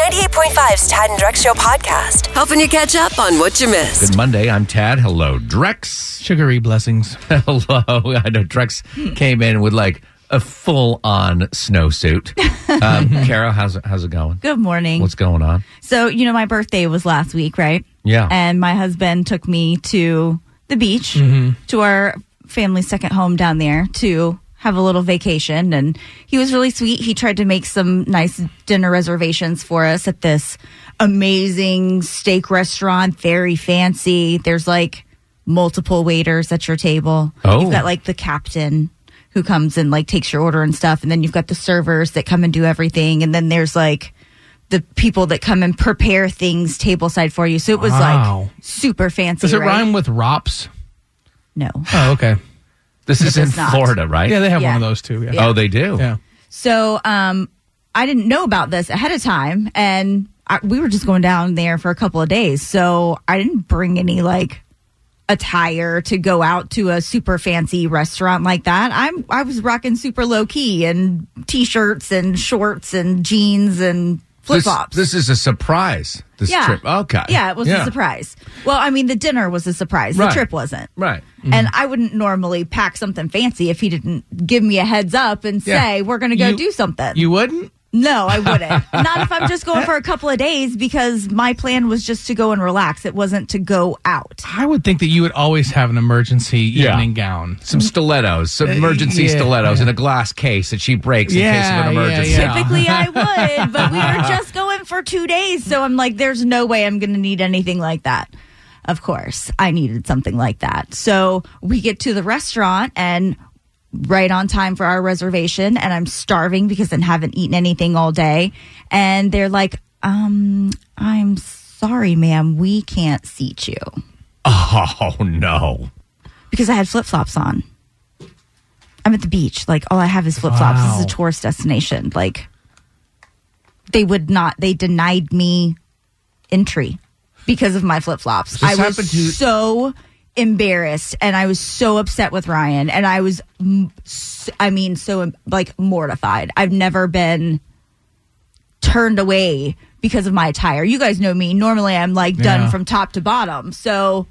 B98.5's Tad and Drex Show podcast, helping you catch up on what you missed. Good Monday. I'm Tad. Hello, Drex. Sugary blessings. Hello. I know Drex came in with like a full on snowsuit. Um, Kara, how's it, how's it going? Good morning. What's going on? so, you know, my birthday was last week, right? Yeah. And my husband took me to the beach, Mm-hmm. to our family's second home down there to have a little vacation. And he was really sweet. He tried to make some nice dinner reservations for us at this amazing steak restaurant, very fancy. There's like multiple waiters at your table. Oh. You've got like the captain who comes and like takes your order and stuff. And then you've got the servers that come and do everything. And then there's like, the people that come and prepare things tableside for you. So it was Wow. like super fancy. Does it right? rhyme with ROPS? No. Oh, okay. This is in not. Florida, right? Yeah, they have Yeah. one of those too. Yeah. Yeah. Oh, they do? Yeah. So um, I didn't know about this ahead of time, and I, we were just going down there for a couple of days. So I didn't bring any like attire to go out to a super fancy restaurant like that. I'm I was rocking super low key and t-shirts and shorts and jeans and flip This, flops. this is a surprise, this yeah. trip. Okay. Yeah, it was a surprise. Well, I mean, the dinner was a surprise. Right. The trip wasn't. Right. And mm-hmm. I wouldn't normally pack something fancy if he didn't give me a heads up and Yeah. say, we're going to go You- do something. You wouldn't? No, I wouldn't. Not if I'm just going for a couple of days because my plan was just to go and relax. It wasn't to go out. I would think that you would always have an emergency Yeah. evening gown. Some stilettos, some uh, emergency yeah, stilettos yeah. in a glass case that she breaks in case of Yeah, an yeah, emergency. yeah. Typically, I would, but we were just going for two days. So I'm like, there's no way I'm going to need anything like that. Of course, I needed something like that. So we get to the restaurant and right on time for our reservation, and I'm starving because I haven't eaten anything all day. And they're like, um, I'm sorry, ma'am, we can't seat you Oh, no. because I had flip flops on. I'm at the beach. Like all I have is flip flops. This is a tourist destination. Like they would not. They denied me entry because of my flip flops. I was to- so embarrassed and I was so upset with Ryan and I was I mean, so like mortified. I've never been turned away because of my attire. You guys know me. Normally I'm like done Yeah. from top to bottom. So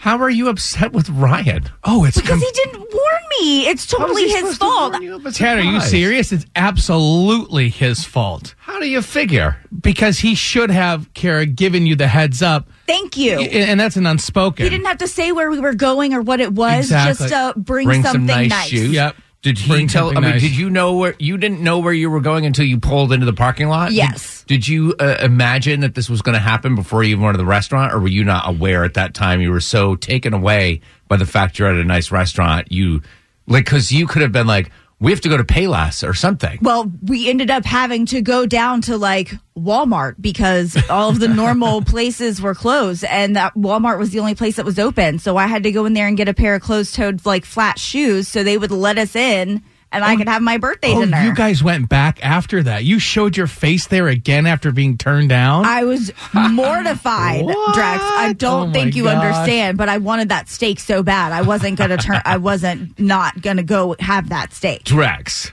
How are you upset with Ryan? Oh, it's because he didn't warn me. It's How is totally he his supposed to fault. warn you Ted, are you serious? It's absolutely his fault How do you figure? because he should have, Kara, given you the heads up, Thank you. and that's an unspoken. He didn't have to say where we were going or what it was, Exactly. just to bring, Bring some something nice, nice. shoes. Yep. Did he tell? I mean, nice. did you know where you didn't know where you were going until you pulled into the parking lot? Did- Yes. Did, you uh, imagine that this was going to happen before you even went to the restaurant, or were you not aware at that time? You were so taken away by the fact you're at a nice restaurant. You like because you could have been like, we have to go to Payless or something. Well, we ended up having to go down to like Walmart because all of the normal places were closed and that Walmart was the only place that was open. So I had to go in there and get a pair of closed toed like flat shoes so they would let us in and I oh, could have my birthday Oh, dinner. you guys went back after that. You showed your face there again after being turned down. I was mortified, Drex. I don't Oh think you gosh. understand, but I wanted that steak so bad. I wasn't going to turn, I wasn't not going to go have that steak. Drex,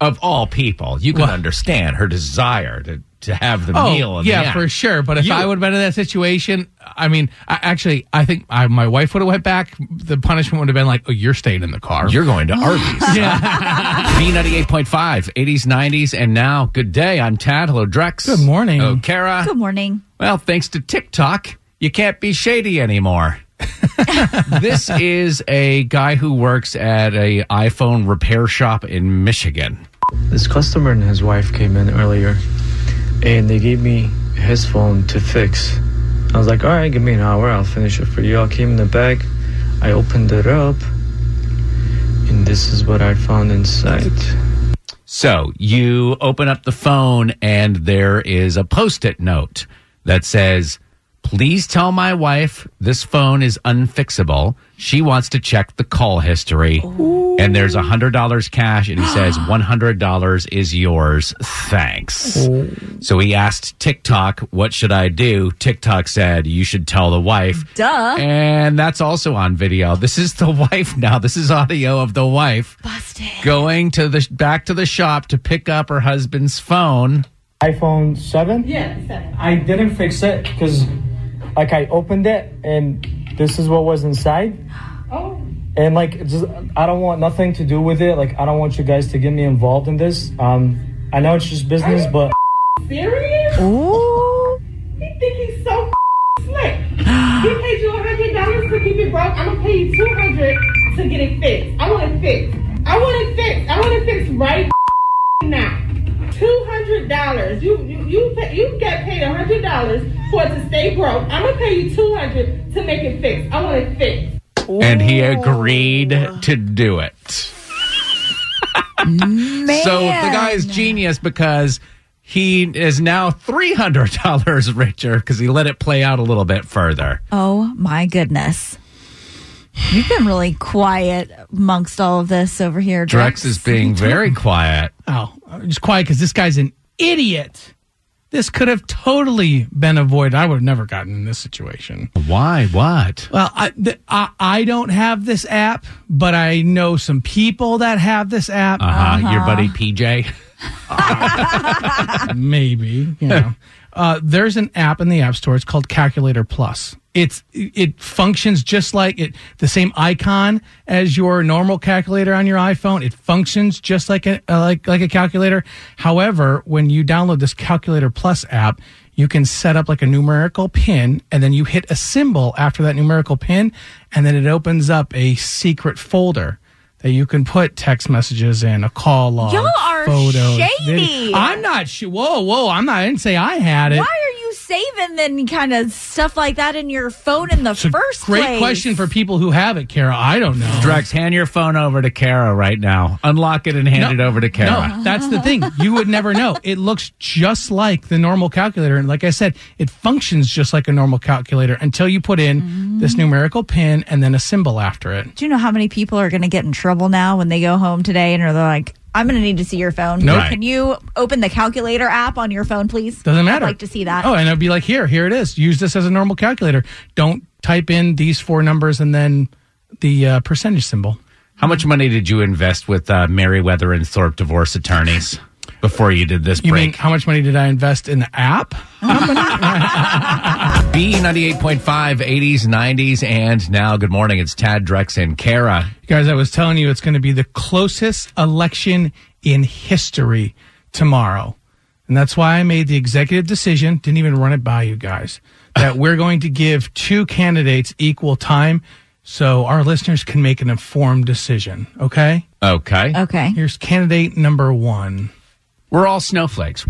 of all people, you can What? understand her desire to to have the Oh, meal. in the yeah, end. for sure. But if You- I would have been in that situation, I mean, I, actually, I think I, my wife would have went back. The punishment would have been like, "Oh, you're staying in the car." You're going to Arby's. yeah. B98.5, 80s, 90s, and now. Good day. I'm Tad. Hello, Drex. Good morning. Oh, Kara. Good morning. Well, thanks to TikTok, you can't be shady anymore. this is a guy who works at a iPhone repair shop in Michigan. This customer and his wife came in earlier and they gave me his phone to fix. I was like, all right, give me an hour, I'll finish it for you. I came in the bag, I opened it up, and this is what I found inside. So you open up the phone and there is a post it note that says, Please tell my wife this phone is unfixable. She wants to check the call history. And there's a $100 cash and he says, $100 is yours. Thanks. So he asked TikTok, What should I do? TikTok said, You should tell the wife. Duh. And that's also on video. This is the wife now. This is audio of the wife Busted. going to the back to the shop to pick up her husband's phone. iPhone 7? Yeah, seven. I didn't fix it because, like, I opened it and this is what was inside. Oh, And, like, just, I don't want nothing to do with it. Like, I don't want you guys to get me involved in this. Um, I know it's just business, but serious? Ooh. He think he's so slick. he paid you a hundred dollars to keep it broke. I'm gonna pay you two hundred to get it fixed. I want it fixed. I want it fixed. I want it fixed right now. Two hundred dollars. You you you pay, you get paid a hundred dollars for it to stay broke. I'm gonna pay you two hundred to make it fixed. I want it fixed. And he agreed to do it. Man. So the guy is genius because he is now $300 richer because he let it play out a little bit further. Oh my goodness. You've been really quiet amongst all of this over here. Drex is being very quiet. Oh, just quiet because this guy's an idiot. This could have totally been avoided. I would have never gotten in this situation. Why? What? Well, I, th- I I don't have this app, but I know some people that have this app. Uh huh. Your buddy PJ. maybe you know uh, there's an app in the app store it's called calculator plus it's it functions just like it the same icon as your normal calculator on your iphone it functions just like a uh, like like a calculator however when you download this calculator plus app you can set up like a numerical pin and then you hit a symbol after that numerical pin and then it opens up a secret folder that you can put text messages in, a call log, Y'all are photos. shady. video- I'm not sure. Whoa, whoa! I'm not. I didn't say I had it. Why are you saving then kind of stuff like that in your phone in the It's a first great place? question for people who have it, Kara. I don't know. Drex, hand your phone over to Kara right now. Unlock it and hand it over to Kara. No, that's the thing. You would never know. It looks just like the normal calculator. And like I said, it functions just like a normal calculator until you put in this mm. numerical pin and then a symbol after it. Do you know how many people are going to get in trouble now when they go home today and they're like, I'm going to need to see your phone. Nope. Right. Can you open the calculator app on your phone, please? Doesn't matter. I'd like to see that. Oh, and I'd be like, here, here it is. Use this as a normal calculator. Don't type in these four numbers and then the uh, percentage symbol. How much money did you invest with uh, Merriweather and Thorpe divorce attorneys before you did this You mean break? how much money did I invest in the app? B98.5, 80s, 90s, and now good morning. It's Tad, Drex, and Kara. Guys, I was telling you it's going to be the closest election in history tomorrow. And that's why I made the executive decision, didn't even run it by you guys, that we're going to give two candidates equal time so our listeners can make an informed decision. Okay? Okay. Okay. Here's candidate number one. We're all snowflakes.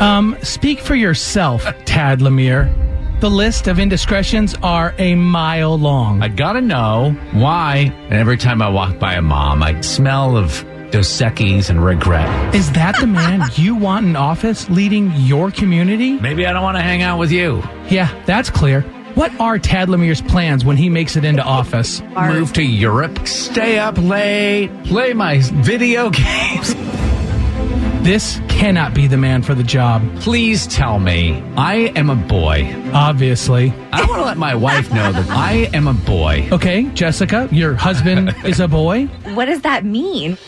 Um, speak for yourself, Tad Lemire. The list of indiscretions are a mile long. I gotta know why. And every time I walk by a mom, I smell of Dos Equis and regret. Is that the man you want in office leading your community? Maybe I don't want to hang out with you. Yeah, that's clear. What are Tad Lemire's plans when he makes it into office? Move to Europe, stay up late, play my video games. This cannot be the man for the job, Please tell me I am a boy. obviously. I want to let my wife know that I am a boy. Okay, Jessica, your husband is a boy. What does that mean?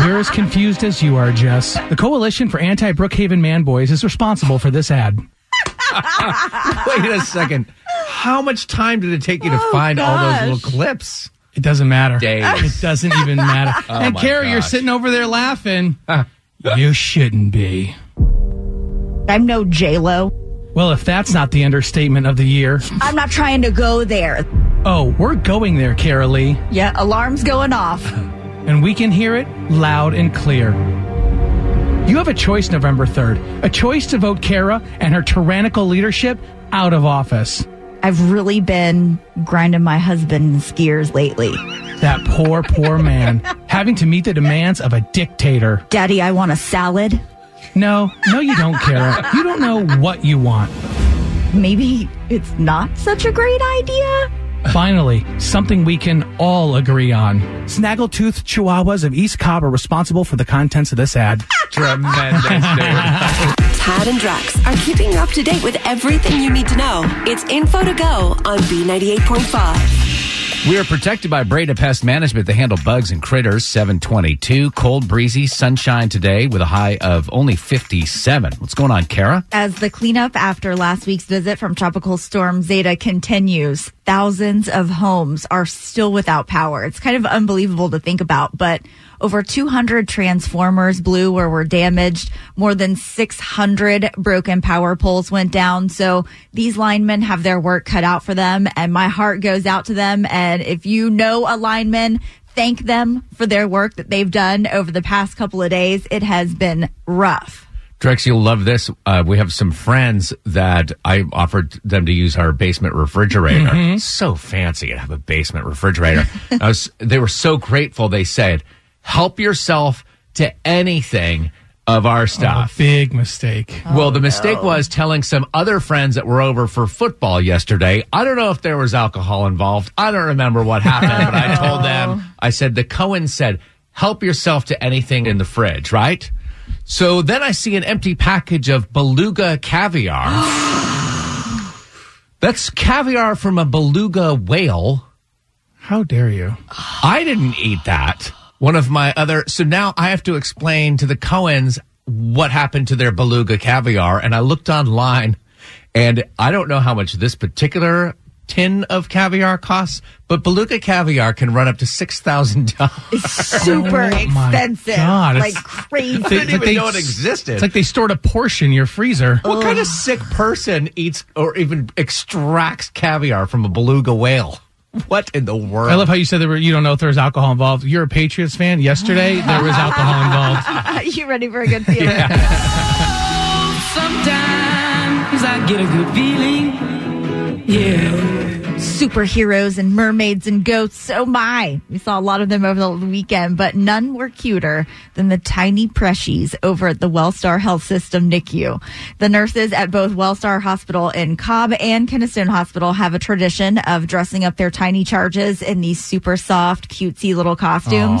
We're as confused as you are, Jess. The Coalition for Anti Brookhaven Man Boys is responsible for this ad. Wait a second. How much time did it take you to oh, find all those little clips? It doesn't matter. Days. It doesn't even matter. Oh and my Carrie, you're gosh. sitting over there laughing. You shouldn't be. I'm no J Lo. Well, if that's not the understatement of the year. I'm not trying to go there. Oh, we're going there, Kara Lee. Yeah, alarm's going off. and we can hear it loud and clear. You have a choice November 3rd, a choice to vote Kara and her tyrannical leadership out of office. I've really been grinding my husband's gears lately. That poor, poor man having to meet the demands of a dictator. Daddy, I want a salad. No, no, you don't, Kara. You don't know what you want. Maybe it's not such a great idea. Finally, something we can all agree on. Snaggletooth Chihuahuas of East Cobb are responsible for the contents of this ad. Tremendous, dude. Tad and Drex are keeping you up to date with everything you need to know. It's info to go on B98.5. We are protected by Breda Pest Management. They handle bugs and critters. 722. Cold, breezy, sunshine today with a high of only 57. What's going on, Kara? As the cleanup after last week's visit from Tropical Storm Zeta continues, thousands of homes are still without power. It's kind of unbelievable to think about, but over 200 transformers blew or were damaged. More than 600 broken power poles went down. So these linemen have their work cut out for them and my heart goes out to them. And if you know a lineman, thank them for their work that they've done over the past couple of days. It has been rough. Drex, you'll love this. Uh, we have some friends that I offered them to use our basement refrigerator. So fancy to have a basement refrigerator. I was, they were so grateful. They said, help yourself to anything of our A stuff. big mistake. well, the mistake was telling some other friends that were over for football yesterday. I don't know if there was alcohol involved. I don't remember what happened, but I told them, I said, the Cohen said, help yourself to anything in the fridge, right? So then I see an empty package of beluga caviar. That's caviar from a beluga whale. How dare you? I didn't eat that. One of my other, so now I have to explain to the Cohens what happened to their beluga caviar. And I looked online and I don't know how much this particular tin of caviar costs, but beluga caviar can run up to $6,000. It's super Oh expensive. God, like it's- crazy. I didn't even they- know it existed. It's like they stored a portion in your freezer. what kind of sick person eats or even extracts caviar from a beluga whale? What in the world? I love how you said there were, you don't know if there was alcohol involved. You're a Patriots fan. Yesterday, there was alcohol involved. you ready for a good feeling? Sometimes I get a good feeling. Yeah. Superheroes and mermaids and goats. Oh my. We saw a lot of them over the weekend, but none were cuter than the tiny Preshies over at the Wellstar Health System NICU. The nurses at both Wellstar Hospital in Cobb and Kennestone Hospital have a tradition of dressing up their tiny charges in these super soft, cutesy little costumes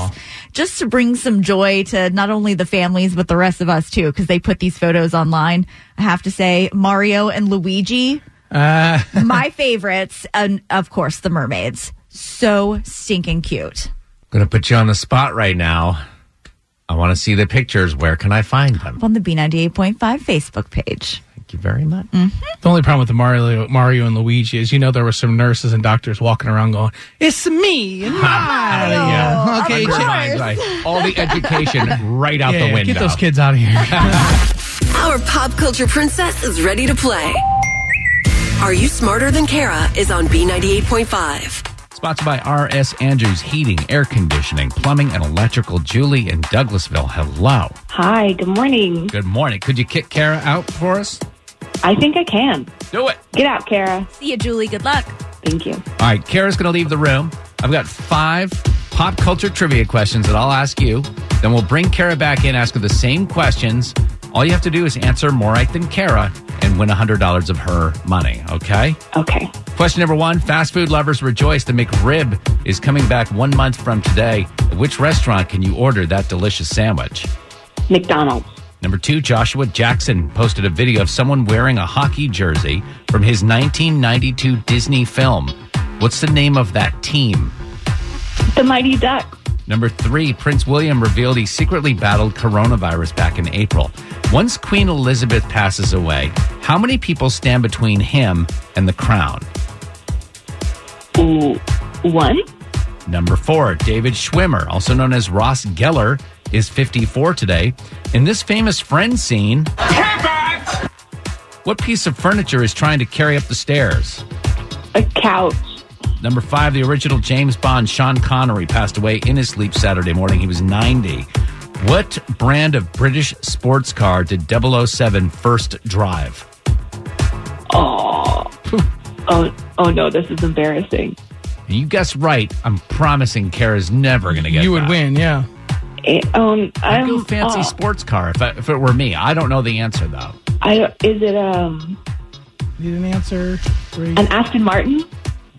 just to bring some joy to not only the families, but the rest of us too, because they put these photos online. I have to say, Mario and Luigi, Uh, my favorites, and of course, the mermaids. So stinking cute. going to put you on the spot right now. I want to see the pictures. Where can I find them? On the B98.5 Facebook page. Thank you very much. Mm-hmm. The only problem with the Mario, Mario and Luigi is, you know, there were some nurses and doctors walking around going, "It's me, and Mario." Okay, of shit. Right, right. All the education right out Yeah, the window. get those kids out of here. Our pop culture princess is ready to play. Are You Smarter Than Kara is on B98.5. Sponsored by R.S. Andrews Heating, Air Conditioning, Plumbing, and Electrical. Julie in Douglasville. Hello. Hi, good morning. Good morning. Could you kick Kara out for us? I think I can. Do it. Get out, Kara. See you, Julie. Good luck. Thank you. All right, Kara's going to leave the room. I've got five pop culture trivia questions that I'll ask you. Then we'll bring Kara back in, ask her the same questions. All you have to do is answer more right than Kara and win $100 of her money, okay? Okay. Question number one Fast food lovers rejoice. The McRib is coming back one month from today. At which restaurant can you order that delicious sandwich? McDonald's. Number two, Joshua Jackson posted a video of someone wearing a hockey jersey from his 1992 Disney film. What's the name of that team? The Mighty Ducks. Number three, Prince William revealed he secretly battled coronavirus back in April. Once Queen Elizabeth passes away, how many people stand between him and the crown? Ooh, one. Number four, David Schwimmer, also known as Ross Geller, is 54 today. In this famous friend scene, what piece of furniture is trying to carry up the stairs? A couch. Number five, the original James Bond, Sean Connery, passed away in his sleep Saturday morning. He was 90. What brand of British sports car did 007 first drive? Oh. oh, oh no, this is embarrassing. you guess right, I'm promising Kara's never going to get you would that. win, yeah. Eh, Um, I'd I'm, go fancy uh, sports car if, I, if it were me. I don't know the answer though. I don't- is it um Need an answer? Three. an Aston Martin?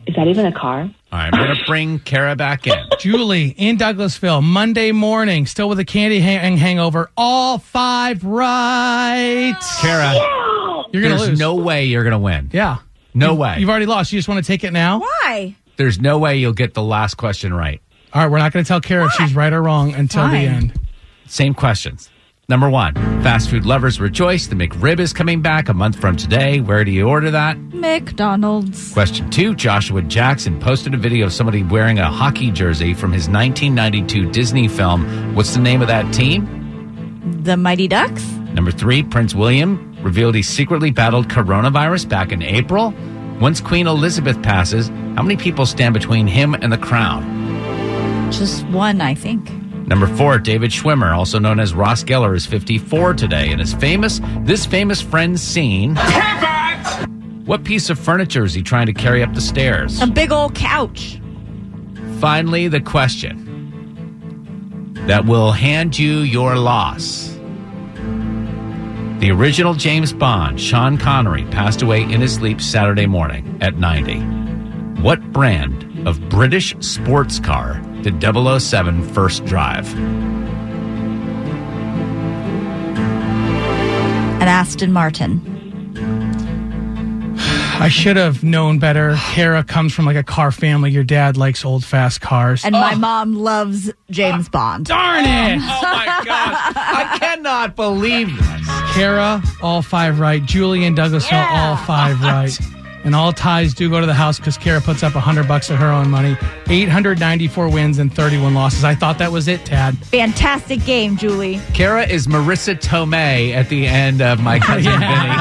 Is that even a car? All right, I'm going to bring Kara back in. Julie in Douglasville, Monday morning, still with a candy hang- hangover. All five right. Kara, You're gonna there's lose. no way you're going to win. yeah. No You've- way. You've already lost. You just want to take it now? Why? There's no way you'll get the last question right. All right, we're not going to tell Kara if she's right or wrong until the end. Same questions. Number one, fast food lovers rejoice. The McRib is coming back a month from today. Where do you order that? McDonald's. Question two, Joshua Jackson posted a video of somebody wearing a hockey jersey from his 1992 Disney film. What's the name of that team? The Mighty Ducks. Number three, Prince William revealed he secretly battled coronavirus back in April. Once Queen Elizabeth passes, how many people stand between him and the crown? Just one, I think. Number four, David Schwimmer, also known as Ross Geller, is 54 today and is famous. This famous friend scene. What piece of furniture is he trying to carry up the stairs? A big old couch. Finally, the question that will hand you your loss. The original James Bond, Sean Connery, passed away in his sleep Saturday morning at 90. What brand of British sports car did 007 first drive? An Aston Martin. I should have known better. Kara comes from like a car family. Your dad likes old fast cars. And my oh. mom loves James Bond. Darn it! Oh my gosh. I cannot believe this. Kara, all five right. Julie and Douglasville, all five right. And all ties do go to the house because Kara puts up 100 bucks of her own money. 894 wins and 31 losses. I thought that was it, Tad. Fantastic game, Julie. Kara is Marisa Tomei at the end of My Cousin Vinny.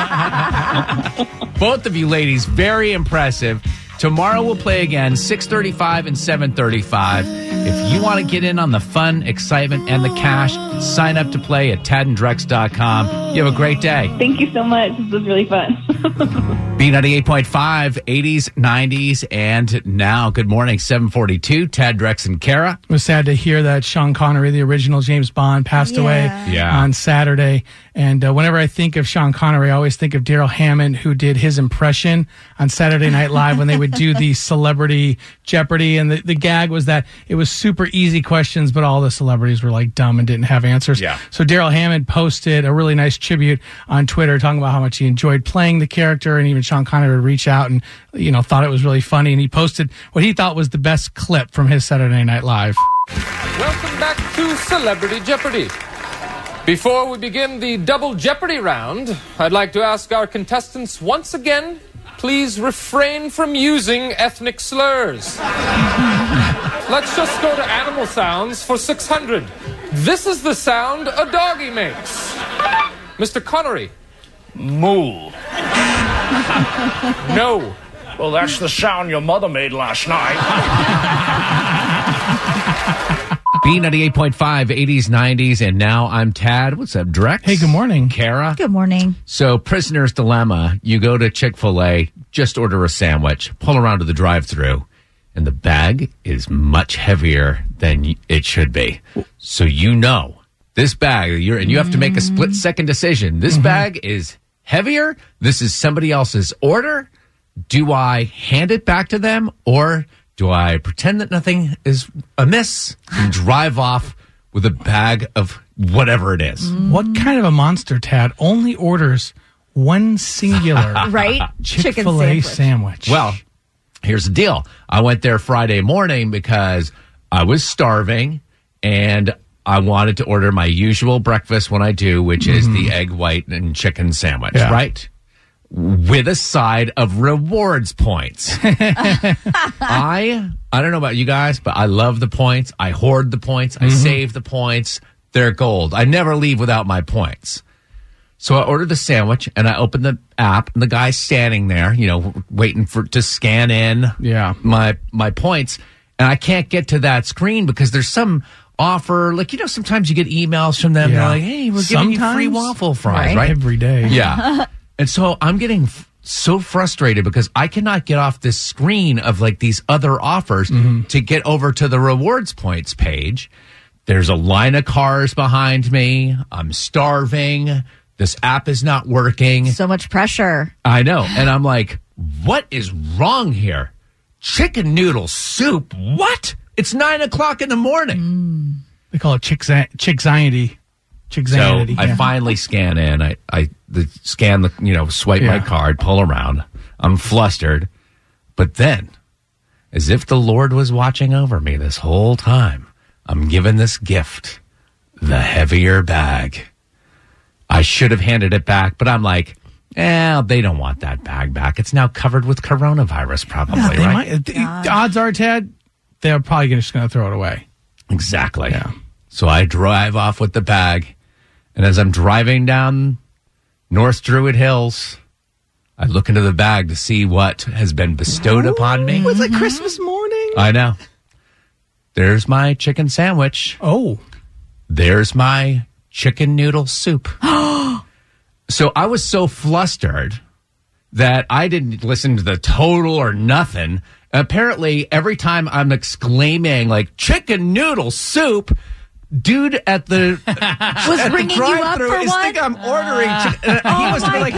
Both of you ladies, very impressive. Tomorrow we'll play again, 635 and 735. If you want to get in on the fun, excitement, and the cash, sign up to play at tadanddrex.com. You have a great day. Thank you so much. This was really fun. B98.5, 80s, 90s, and now, good morning, 742, Tad Drex and Kara. It was sad to hear that Sean Connery, the original James Bond, passed away Yeah. on Saturday. And uh, whenever I think of Sean Connery, I always think of Darrell Hammond, who did his impression on Saturday Night Live when they would do the celebrity Jeopardy. And the, the gag was that it was super easy questions, but all the celebrities were like dumb and didn't have answers. Yeah. So Darrell Hammond posted a really nice tribute on Twitter talking about how much he enjoyed playing the character and even Sean Connery would reach out and, you know, thought it was really funny. And he posted what he thought was the best clip from his Saturday Night Live. Welcome back to Celebrity Jeopardy. Before we begin the double Jeopardy round, I'd like to ask our contestants once again please refrain from using ethnic slurs. Let's just go to animal sounds for 600. This is the sound a doggy makes. Mr. Connery. Moo. No. Well, that's the sound your mother made last night. B98.5, 80s, 90s, and now I'm Tad. What's up, Drex? Hey, good morning. Kara. Good morning. So, prisoner's dilemma you go to Chick fil A, just order a sandwich, pull around to the drive through, and the bag is much heavier than it should be. So, you know, this bag, you're, and you have to make a split mm. second decision. This mm-hmm. bag is heavier. This is somebody else's order. Do I hand it back to them or do I pretend that nothing is amiss and drive off with a bag of whatever it is? Mm. What kind of a monster, Tad, only orders one singular Right? Chick Chicken fil A sandwich. sandwich? Well, here's the deal. I went there Friday morning because I was starving and I wanted to order my usual breakfast when I do, which is mm-hmm. the egg white and chicken sandwich, Yeah. right? With a side of rewards points. I I don't know about you guys, but I love the points. I hoard the points. I mm-hmm. save the points. They're gold. I never leave without my points. So I ordered the sandwich and I opened the app and the guy's standing there, you know, waiting for to scan in Yeah. my my points. And I can't get to that screen because there's some offer. Like, you know, sometimes you get emails from them. Yeah. They're like, hey, we're giving you free waffle fries, Right. right? every day. Yeah. and so I'm getting f- so frustrated because I cannot get off this screen of like these other offers mm-hmm. to get over to the rewards points page. There's a line of cars behind me. I'm starving. This app is not working. So much pressure. I know. And I'm like, what is wrong here? Chicken noodle soup? What? It's nine o'clock in the morning. Mm. They call it chick chicksanity. So Chicksanity. I finally scan in. I, I the, scan the, you know, swipe my card, pull around. I'm flustered. But then, as if the Lord was watching over me this whole time, I'm given this gift the heavier bag. I should have handed it back, but I'm like, eh, they don't want that bag back. It's now covered with coronavirus, probably, Yeah, they right? might- the odds are, Ted, they're probably just going to throw it away. Exactly. Yeah. So I drive off with the bag, and as I'm driving down North Druid Hills, I look into the bag to see what has been bestowed upon me. Was it Christmas morning? I know. There's my chicken sandwich. Oh. There's my chicken noodle soup. so I was so flustered that I didn't listen to the total or nothing. Apparently, every time I'm exclaiming like chicken noodle soup, dude at the Was at the ringing you up for is one? thinking I'm ordering. chicken- and he oh must my be like,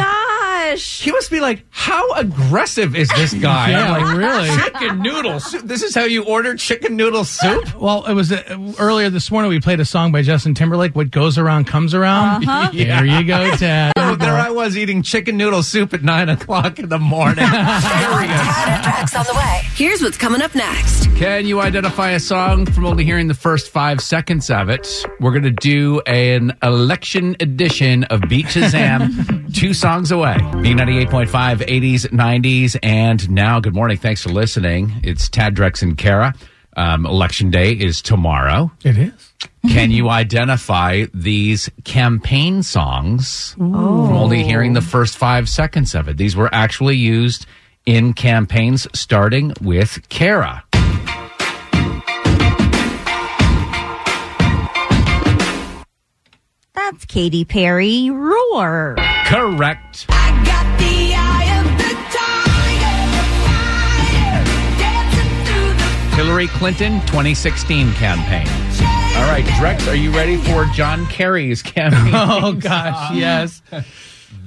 gosh. he must be like, how aggressive is this guy? Yeah, like, really? Chicken noodle soup. This is how you order chicken noodle soup? Well, it was uh, earlier this morning. We played a song by Justin Timberlake. What goes around comes around. Uh-huh. There you go, Ted. So there I was eating chicken noodle soup at nine o'clock in the morning. Tad on the way. Here's what's coming up next. Can you identify a song from only hearing the first five seconds of it? We're going to do an election edition of Beat Shazam, two songs away. B98.5, 80s, 90s, and now, good morning. Thanks for listening. It's Tad Drex and Kara. Um, election day is tomorrow. It is. Can you identify these campaign songs from only hearing the first five seconds of it? These were actually used in campaigns starting with Kara. That's Katy Perry. Roar. Correct. Hillary Clinton 2016 campaign. All right, Drex, are you ready for John Kerry's campaign? Oh gosh, yes.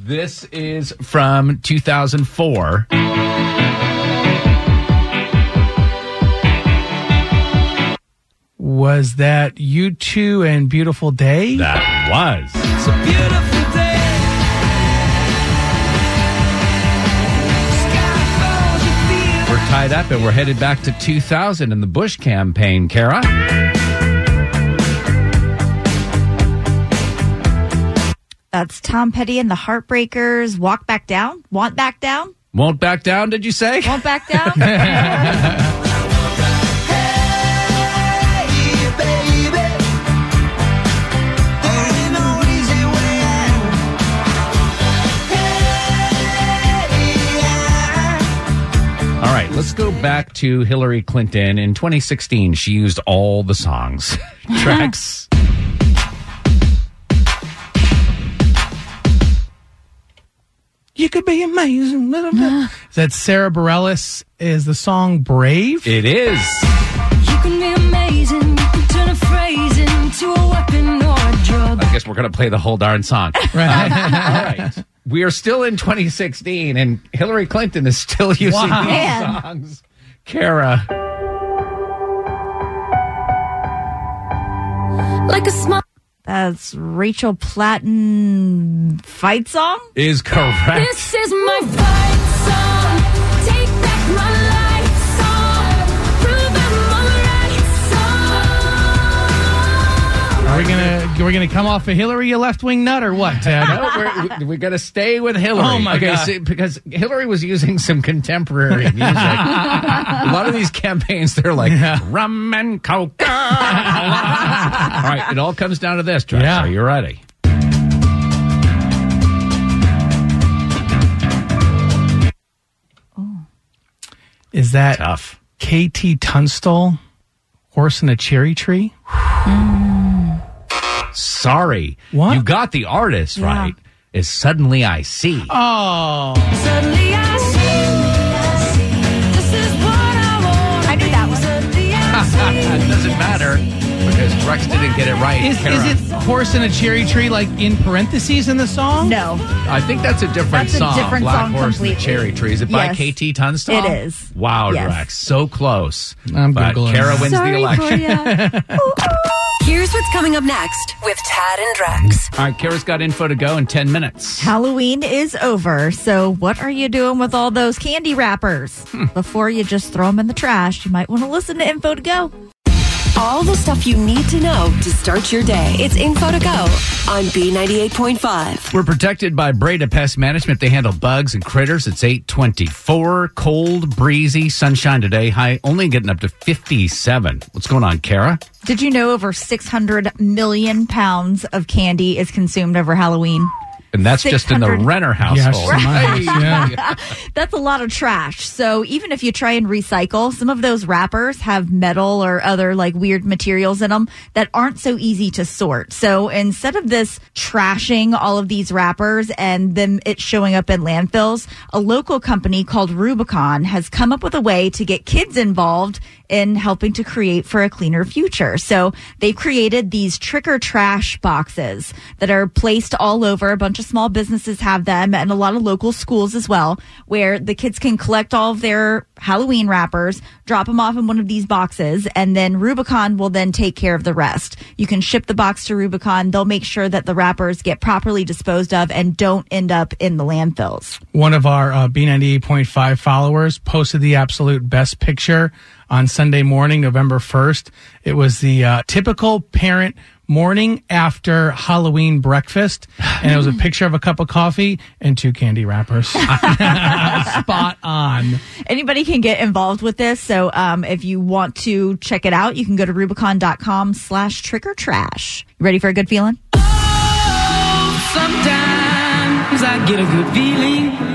This is from 2004. Was that U2 and beautiful day? That was. Tied up and we're headed back to 2000 in the Bush campaign, Kara. That's Tom Petty and the Heartbreakers. Walk back down. Want back down? Won't back down, did you say? Won't back down? All right, let's go back to Hillary Clinton. In 2016, she used all the songs. Tracks. You could be amazing. Little bit. Is that Sara Bareilles? Is the song Brave? It is. You can be amazing. You can turn a phrase into a weapon or a drug. I guess we're going to play the whole darn song. Right. Uh, all right. We are still in 2016, and Hillary Clinton is still using Wow. these Man. songs. Kara. Like a smile. That's Rachel Platten fight song? is correct. This is my fight song. Take back my life song. Prove I'm alright song. Are we gonna we're gonna come off of Hillary, a left wing nut, or what, Ted? No, we're, we, we got to stay with Hillary. Oh, my okay, God. see, because Hillary was using some contemporary music. a lot of these campaigns, they're like rum and coke. all right, it all comes down to this. Drex. Yeah. Are you ready? Is that Tough. KT Tunstall, Horse in a Cherry Tree? Mm. Sorry, What? you got the artist Yeah. right. is Suddenly I See. Oh. Suddenly I see. This is what I want. I knew that one. it doesn't matter because Rex didn't get it right. Is, is it horse and a cherry tree like in parentheses in the song? No. I think that's a different That's a song. different Black song Horse and the completely. Cherry Tree. Is it by Yes. KT Tunstall? It is. Wow, Yes. Rex. So close. I'm but Googling Kara wins Sorry the election. for ya. Here's what's coming up next with Tad and Drex. All right, Kara's got info to go in 10 minutes. Halloween is over, so what are you doing with all those candy wrappers? Hmm. Before you just throw them in the trash, you might want to listen to Info to Go. All the stuff you need to know to start your day. It's info to go on B98.5. We're protected by Breda Pest Management. They handle bugs and critters. It's 824, cold, breezy, sunshine today. High only getting up to 57. What's going on, Kara? Did you know over 600 million pounds of candy is consumed over Halloween? And that's just in the 600 Renner Yes, household. my house, yeah. That's a lot of trash. So even if you try and recycle, some of those wrappers have metal or other like weird materials in them that aren't so easy to sort. So instead of this trashing all of these wrappers and then it showing up in landfills, a local company called Rubicon has come up with a way to get kids involved in helping to create for a cleaner future. So they've created these trick or trash boxes that are placed all over. A bunch of small businesses have them and a lot of local schools as well, where the kids can collect all of their Halloween wrappers, drop them off in one of these boxes, and then Rubicon will then take care of the rest. You can ship the box to Rubicon. They'll make sure that the wrappers get properly disposed of and don't end up in the landfills. One of our uh, B98.5 followers posted the absolute best picture on Sunday morning, November 1st. It was the uh, typical parent morning after Halloween breakfast. And it was a picture of a cup of coffee and two candy wrappers. Spot on. anybody can get involved with this. So um, if you want to check it out, you can go to rubicon.com slash trick or trash. You ready for a good feeling? Oh, Sometimes I get a good feeling.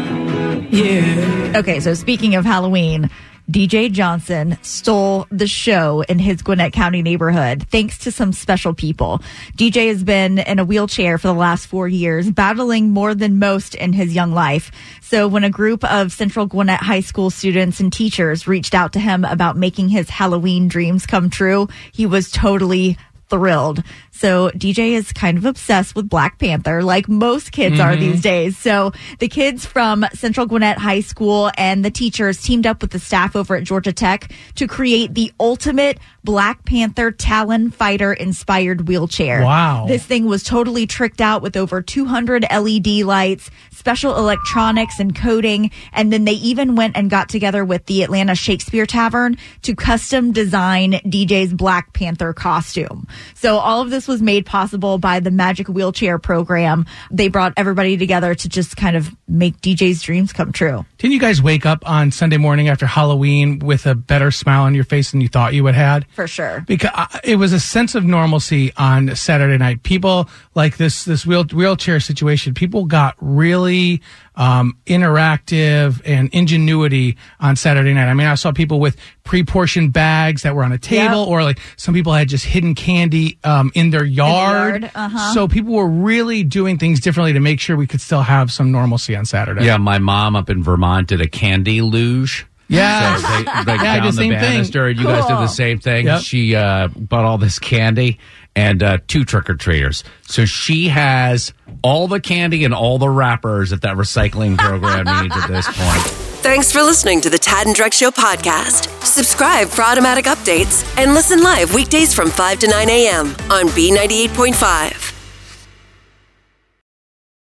Yeah. Okay, so speaking of Halloween, DJ Johnson stole the show in his Gwinnett County neighborhood thanks to some special people. DJ has been in a wheelchair for the last four years, battling more than most in his young life. So when a group of Central Gwinnett High School students and teachers reached out to him about making his Halloween dreams come true, he was totally thrilled. So DJ is kind of obsessed with Black Panther, like most kids are mm-hmm. these days. So the kids from Central Gwinnett High School and the teachers teamed up with the staff over at Georgia Tech to create the ultimate Black Panther Talon Fighter inspired wheelchair. Wow. This thing was totally tricked out with over 200 LED lights, special electronics and coding. And then they even went and got together with the Atlanta Shakespeare Tavern to custom design DJ's Black Panther costume. So all of this was made possible by the Magic Wheelchair program. They brought everybody together to just kind of make DJ's dreams come true. Didn't you guys wake up on Sunday morning after Halloween with a better smile on your face than you thought you would had? For sure. because I- it was a sense of normalcy on Saturday night. People like this this wheel, wheelchair situation. People got really um, interactive and ingenuity on Saturday night. I mean, I saw people with pre-portioned bags that were on a table, Yep. or like some people had just hidden candy um, in their yard. yard, uh-huh. So people were really doing things differently to make sure we could still have some normalcy on Saturday. Yeah, my mom up in Vermont did a candy luge. Yeah. So they, they Yeah, I did down the the same thing. banister. You guys did the same thing. Yep. She uh, bought all this candy and uh, two trick or treaters. So she has all the candy and all the wrappers that that recycling program needs at this point. Thanks for listening to the Tad and Drex Show podcast. Subscribe for automatic updates and listen live weekdays from 5 to 9 a.m. on B98.5.